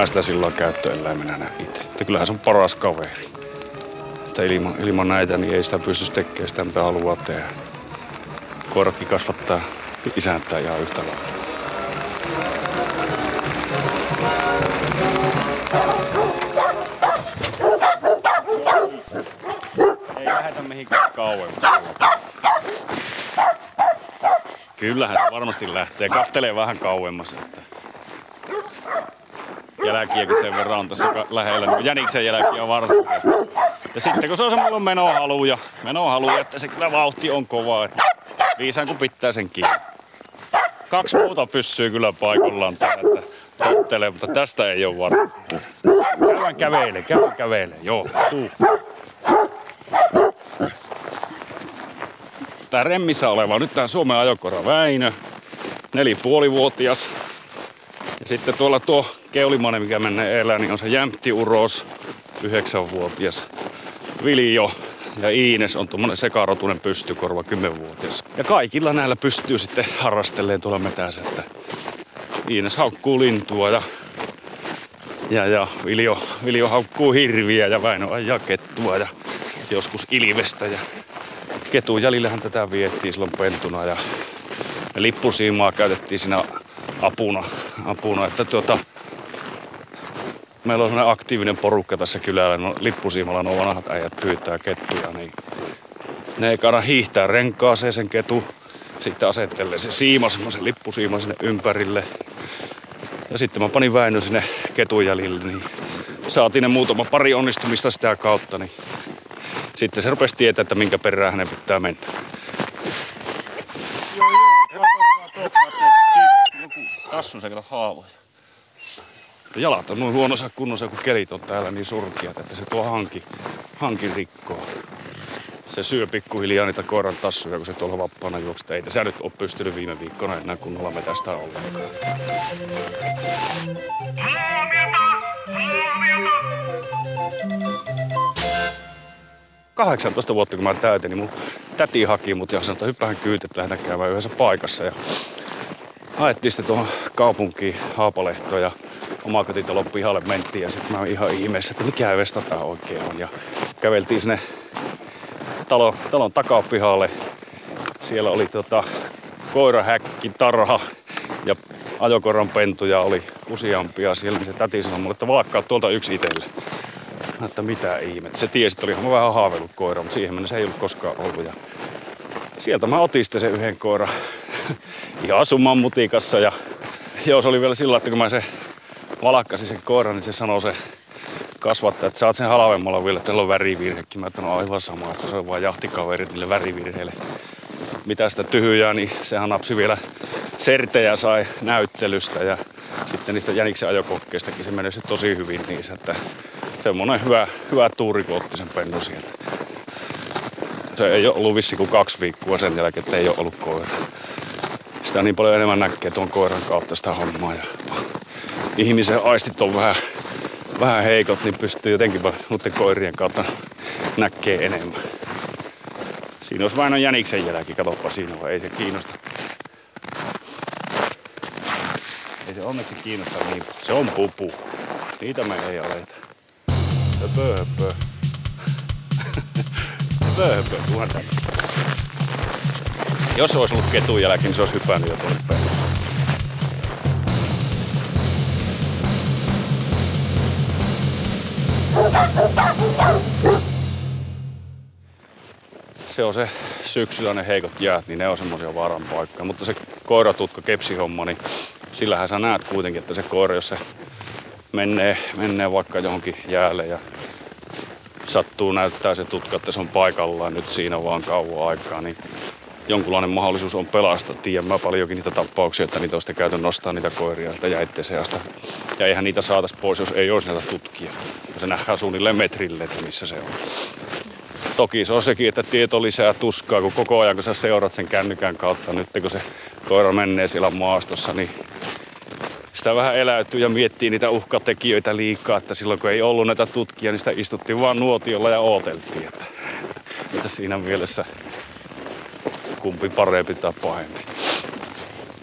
mä sitä silloin käyttöeläimenä itse. Että kyllähän se on paras kaveri. Että ilman, ilman näitä niin ei sitä pysty tekemään sitä, mitä haluaa tehdä. Koiratkin kasvattaa isäntää ihan yhtä lailla. Ei lähdetä mihinkään kauemmas. Kyllähän se varmasti lähtee. Kattelee vähän kauemmas. Että jälkiäkin sen verran on tässä lähellä. Niin jäniksen jälkiä varsinkin. Ja sitten kun se on semmoinen menohalu ja menohalu, että se kyllä vauhti on kova. Että viisaan kun pitää sen kiinni. Kaksi muuta pyssyy kyllä paikallaan täällä, että tottelee, mutta tästä ei ole varma. Käydään kävelee, käydään kävelee. Joo, tuu. Tää remmissä oleva nyt tää Suomen ajokora Väinö, nelipuolivuotias. Ja sitten tuolla tuo keulimainen, mikä menee elää, niin on se Jämpti Uros, yhdeksänvuotias. Viljo ja Iines on tuommoinen sekarotunen pystykorva, kymmenvuotias. Ja kaikilla näillä pystyy sitten harrasteleen tuolla metässä, että Iines haukkuu lintua ja, ja, ja Viljo, Viljo haukkuu hirviä ja Väinö ajaa kettua ja joskus ilvestä. Ja ketun jäljillähän tätä viettiin silloin pentuna ja lippusiimaa käytettiin siinä apuna, apuna että tuota, meillä on sellainen aktiivinen porukka tässä kylällä. No, lippusiimalla nuo vanhat äijät pyytää kettuja, niin ne ei kannata hiihtää renkaaseen sen ketu. Sitten asettelee se siima, semmoisen lippusiima sinne ympärille. Ja sitten mä panin Väinö sinne ketun jäljille, niin saatiin ne muutama pari onnistumista sitä kautta, niin sitten se rupesi tietää, että minkä perään hänen pitää mennä. Kassun se haavoja. Jalat on noin huonossa kunnossa, kun kelit on täällä niin surkiat, että se tuo hanki, hanki rikkoo. Se syö pikkuhiljaa niitä koiran tassuja, kun se tuolla vapaana juoksee. Ei tässä nyt ole pystynyt viime viikkona enää kunnolla metästä ollenkaan. 18 vuotta kun mä täytin, niin mun täti haki mut ja sanoi, että hyppähän kyyt, että lähdetään käymään yhdessä paikassa. Ja haettiin sitten tuohon kaupunkiin Haapalehtoon ja omakotitalon pihalle mentiin ja sitten mä ihan ihmeessä, että mikä vesta tää oikein on. Ja käveltiin sinne talon, talon takapihalle. Siellä oli tota, koirahäkki, tarha ja ajokoran pentuja oli useampia siellä, se täti sanoi mulle, että valakkaa tuolta yksi itselle. Että mitä ihmettä. Se tiesi, että oli ihan vähän haaveillut koira, mutta siihen mennessä ei ollut koskaan ollut. Ja sieltä mä otin sitten sen yhden koiran ihan summan mutikassa. Ja joo, se oli vielä sillä, että kun mä se valakkasin sen koiran, niin se sanoi se kasvattaja, että saat sen halvemmalla vielä, että on värivirhekin. Mä että no aivan sama, että se on vaan jahtikaverit niille värivirheille. Mitä sitä tyhjää, niin sehän napsi vielä sertejä sai näyttelystä ja sitten niistä jäniksen ajokokkeistakin se menee tosi hyvin niissä, että semmonen hyvä, hyvä tuuri, kun otti sen pennun sieltä. Se ei ole ollut vissi kuin kaksi viikkoa sen jälkeen, että ei ole ollut koira. Sitä niin paljon enemmän näkee tuon koiran kautta sitä hommaa. Ja ihmisen aistit on vähän, vähän heikot, niin pystyy jotenkin muiden koirien kautta näkee enemmän. Siinä olisi vain jäniksen jälki, katoppa siinä on, ei se kiinnosta. Ei se onneksi kiinnosta niin Se on pupu. Niitä me ei aleta. Höpö, höpö. höpö, höpö. Jos se olisi ollut ketun jälkeen, niin se olisi hypännyt jo tuonne päin. Se on se syksyllä ne heikot jäät, niin ne on semmoisia vaaran paikkoja. Mutta se koiratutka kepsihomma, niin sillähän sä näet kuitenkin, että se koira, jos se menee, menee vaikka johonkin jäälle ja sattuu näyttää se tutka, että se on paikallaan nyt siinä vaan kauan aikaa, niin jonkunlainen mahdollisuus on pelastaa. Tiedän mä paljonkin niitä tapauksia, että niitä on sitten käyty nostaa niitä koiria sitä jäitteen seasta. Ja eihän niitä saatas pois, jos ei olisi näitä tutkia. Se nähdään suunnilleen metrille, että missä se on. Toki se on sekin, että tieto lisää tuskaa, kun koko ajan kun sä seurat sen kännykän kautta, nyt kun se koira menee siellä maastossa, niin sitä vähän eläytyy ja miettii niitä uhkatekijöitä liikaa, että silloin kun ei ollut näitä tutkia, niin sitä istuttiin vaan nuotiolla ja ooteltiin, että mitä siinä mielessä kumpi parempi tai pahempi.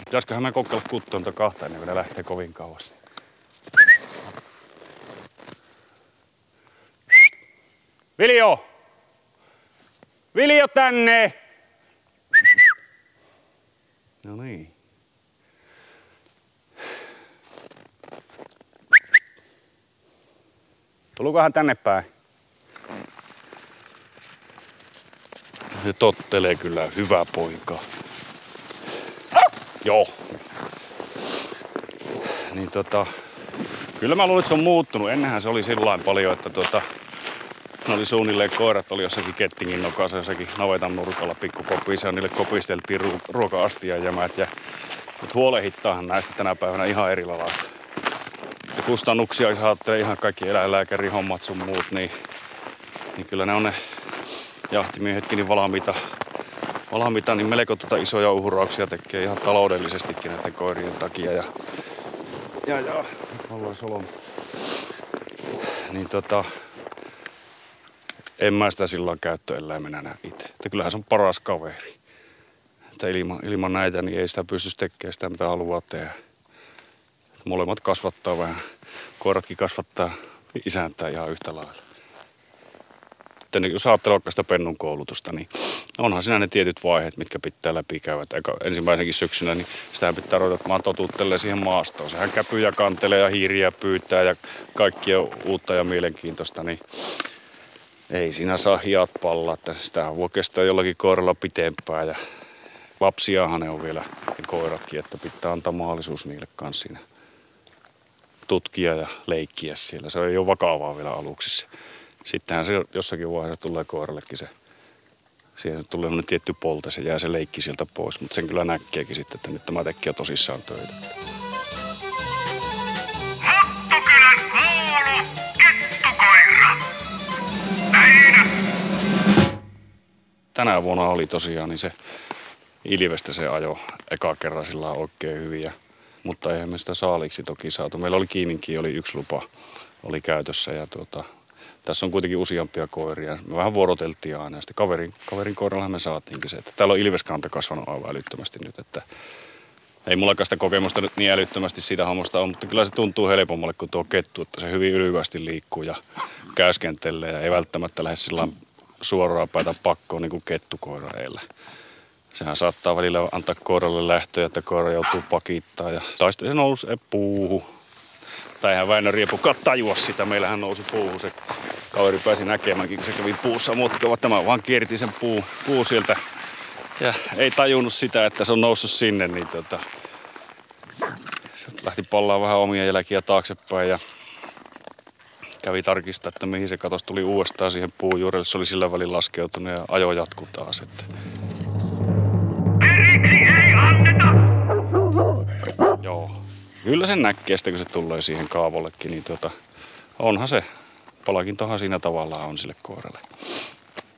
Pitäisiköhän mä kokeilla kuttonta kahta ennen kuin ne lähtee kovin kauas. Viljo! Viljo tänne! No niin. Tulukohan tänne päin? Se tottelee kyllä hyvä poika. Joo. Niin tota, kyllä mä luulen, että se on muuttunut. Ennenhän se oli sillä paljon, että tota, ne oli suunnilleen koirat, oli jossakin kettingin nokassa, jossakin navetan nurkalla pikkukopissa ja niille kopisteltiin ru- ruoka-astia jämät. Ja, mutta huolehittaahan näistä tänä päivänä ihan eri lailla. Ja kustannuksia, jos ihan kaikki eläinlääkäri hommat sun muut, niin, niin kyllä ne on ne jahtimiehetkin niin valmiita, valmiita niin melko tota isoja uhrauksia tekee ihan taloudellisestikin näiden koirien takia. Ja, ja, ja solon. Niin tota, en mä sitä silloin käyttöeläimenä näe itse. Että kyllähän se on paras kaveri. Että ilman, ilman näitä niin ei sitä pysty tekemään sitä, mitä haluaa tehdä. Molemmat kasvattaa vähän. Koiratkin kasvattaa isäntää ihan yhtä lailla. Niin, jos ajattelee vaikka sitä pennun koulutusta, niin onhan siinä ne tietyt vaiheet, mitkä pitää läpikäydä. Eikä ensimmäisenkin syksynä, niin sitä pitää ruveta, mä totuttelee siihen maastoon. Sehän käpyy ja kantelee ja hiiriä pyytää ja kaikkia uutta ja mielenkiintoista. Niin ei siinä saa hiat pallaa, että sitä voi kestää jollakin koiralla pitempään ja lapsiahan ne on vielä ne koiratkin, että pitää antaa mahdollisuus niille kanssa siinä tutkia ja leikkiä siellä. Se ei ole vakavaa vielä aluksi. Sittenhän se jossakin vaiheessa tulee koirallekin se, siihen tulee tietty polte, se jää se leikki sieltä pois, mutta sen kyllä näkeekin sitten, että nyt tämä tekee tosissaan töitä. tänä vuonna oli tosiaan niin se Ilvestä se ajo eka kerran sillä oikein hyvin. Ja, mutta eihän me sitä saaliksi toki saatu. Meillä oli Kiiminkin, oli yksi lupa oli käytössä ja tuota, tässä on kuitenkin useampia koiria. Me vähän vuoroteltiin aina sitten kaverin, kaverin koiralla me saatiinkin se, että täällä on Ilveskanta kasvanut aivan älyttömästi nyt, että ei mulla sitä kokemusta nyt niin älyttömästi siitä hommasta on, mutta kyllä se tuntuu helpommalle kuin tuo kettu, että se hyvin ylyvästi liikkuu ja käyskentelee ja ei välttämättä lähde sillä suoraan päätä pakkoon niin kuin kettukoirareilla. Sehän saattaa välillä antaa koiralle lähtöä, että koira joutuu pakittaa. Ja, tai sitten se nousi puuhu. Tai eihän Väinö Riepukaan tajua sitä. Meillähän nousi puuhu. Se kaveri pääsi näkemäänkin, kun se kävi puussa mutkava. Tämä vaan kierti sen puu, puu sieltä. Ja ei tajunnut sitä, että se on noussut sinne. Niin tota, se lähti pallaan vähän omia jälkiä taaksepäin. Ja kävi tarkistaa, että mihin se katos tuli uudestaan siihen puun juurelle. Se oli sillä välin laskeutunut ja ajo jatkuu taas. Että. Kyllä sen näkee sitten, kun se tulee siihen kaavollekin, niin tuota, onhan se. Palkintohan siinä tavallaan on sille koiralle.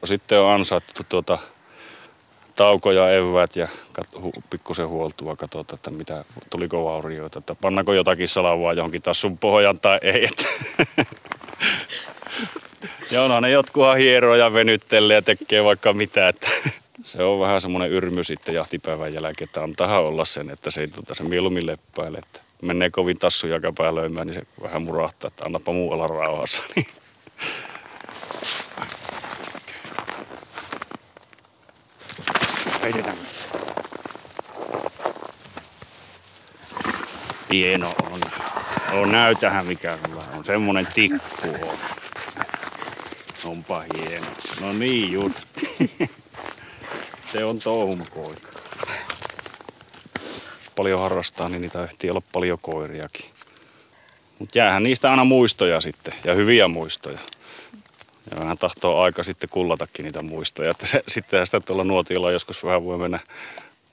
Sitten on ansaittu tuota, taukoja eväät ja pikkusen huoltua katsotaan, että mitä, tuliko vaurioita, että pannako jotakin salavaa johonkin tassun pohjaan tai ei. Että ja onhan ne jotkuhan hieroo ja venyttelee ja tekee vaikka mitä. Että se on vähän semmoinen yrmy sitten jahtipäivän jälkeen, että antaa olla sen, että se ei tuota, se mieluummin leppäile. Että menee kovin tassu jalkapää löymään, niin se vähän murahtaa, että annapa muu olla rauhassa. Niin. Heitetään. Hieno on. On näytähän mikä sulla on. Semmonen tikku on. Onpa hieno. No niin just. Se on touhun poika. Paljon harrastaa, niin niitä ehtii olla paljon koiriakin. Mutta jäähän niistä aina muistoja sitten, ja hyviä muistoja. Ja vähän tahtoo aika sitten kullatakin niitä muistoja. Että se, sittenhän sitä tuolla nuotiolla joskus vähän voi mennä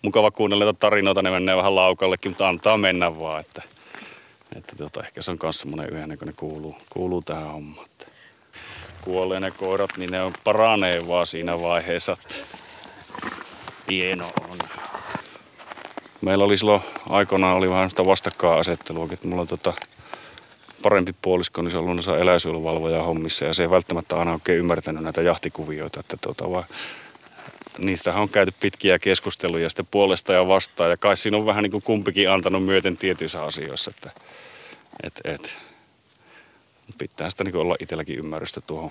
mukava kuunnella tarinoita, ne menee vähän laukallekin, mutta antaa mennä vaan. Että, että tota, ehkä se on myös semmoinen yhden, kun ne kuuluu, kuuluu tähän hommaan kuolee ne koirat, niin ne on paranee vaan siinä vaiheessa. Hieno on. Meillä oli silloin aikoinaan oli vähän sitä vastakkainasettelua, että mulla on tota parempi puolisko, niin se on ollut noissa eläinsuojeluvalvoja hommissa ja se ei välttämättä aina oikein ymmärtänyt näitä jahtikuvioita, että tota vaan niistähän on käyty pitkiä keskusteluja sitten puolesta ja vastaan ja kai siinä on vähän niin kuin kumpikin antanut myöten tietyissä asioissa, että et, et, pitää sitä niin olla itselläkin ymmärrystä tuohon,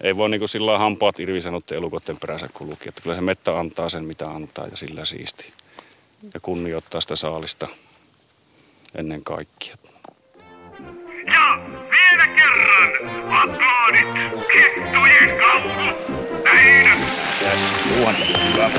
ei voi niin sillä hampaat irvisanotte elukotten perässä kulki. Että kyllä se mettä antaa sen, mitä antaa ja sillä siisti. Ja kunnioittaa sitä saalista ennen kaikkea. Ja vielä kerran aplodit kettujen kauhu näin. Yes, hyvä.